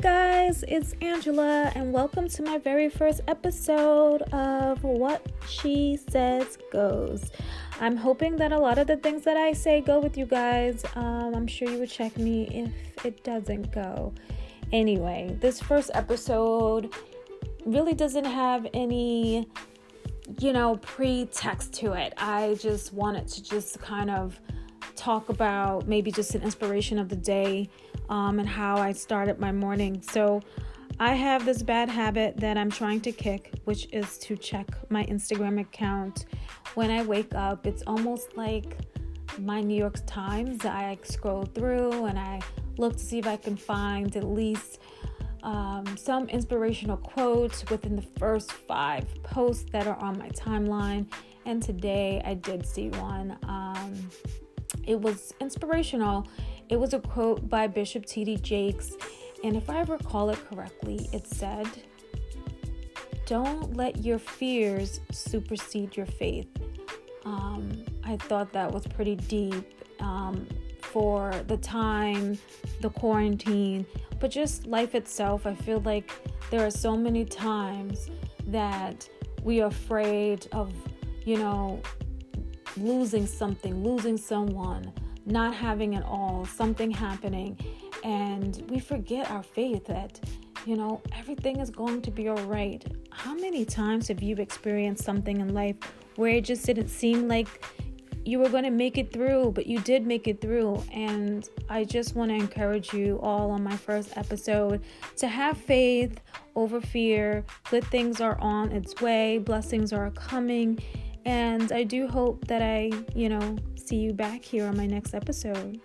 guys, it's Angela, and welcome to my very first episode of What She Says Goes. I'm hoping that a lot of the things that I say go with you guys. Um, I'm sure you would check me if it doesn't go. Anyway, this first episode really doesn't have any, you know, pretext to it. I just wanted to just kind of talk about maybe just an inspiration of the day um, and how I started my morning. So, I have this bad habit that I'm trying to kick, which is to check my Instagram account when I wake up. It's almost like my New York Times. I scroll through and I look to see if I can find at least um, some inspirational quotes within the first five posts that are on my timeline. And today I did see one. Um, it was inspirational it was a quote by Bishop T.D. Jakes, and if I recall it correctly, it said, Don't let your fears supersede your faith. Um, I thought that was pretty deep um, for the time, the quarantine, but just life itself. I feel like there are so many times that we are afraid of, you know, losing something, losing someone, not having it all, something happening, and we forget our faith that, you know, everything is going to be all right. How many times have you experienced something in life where it just didn't seem like you were going to make it through, but you did make it through? And I just want to encourage you all on my first episode to have faith over fear. Good things are on its way, blessings are coming. And I do hope that I, you know, see you back here on my next episode.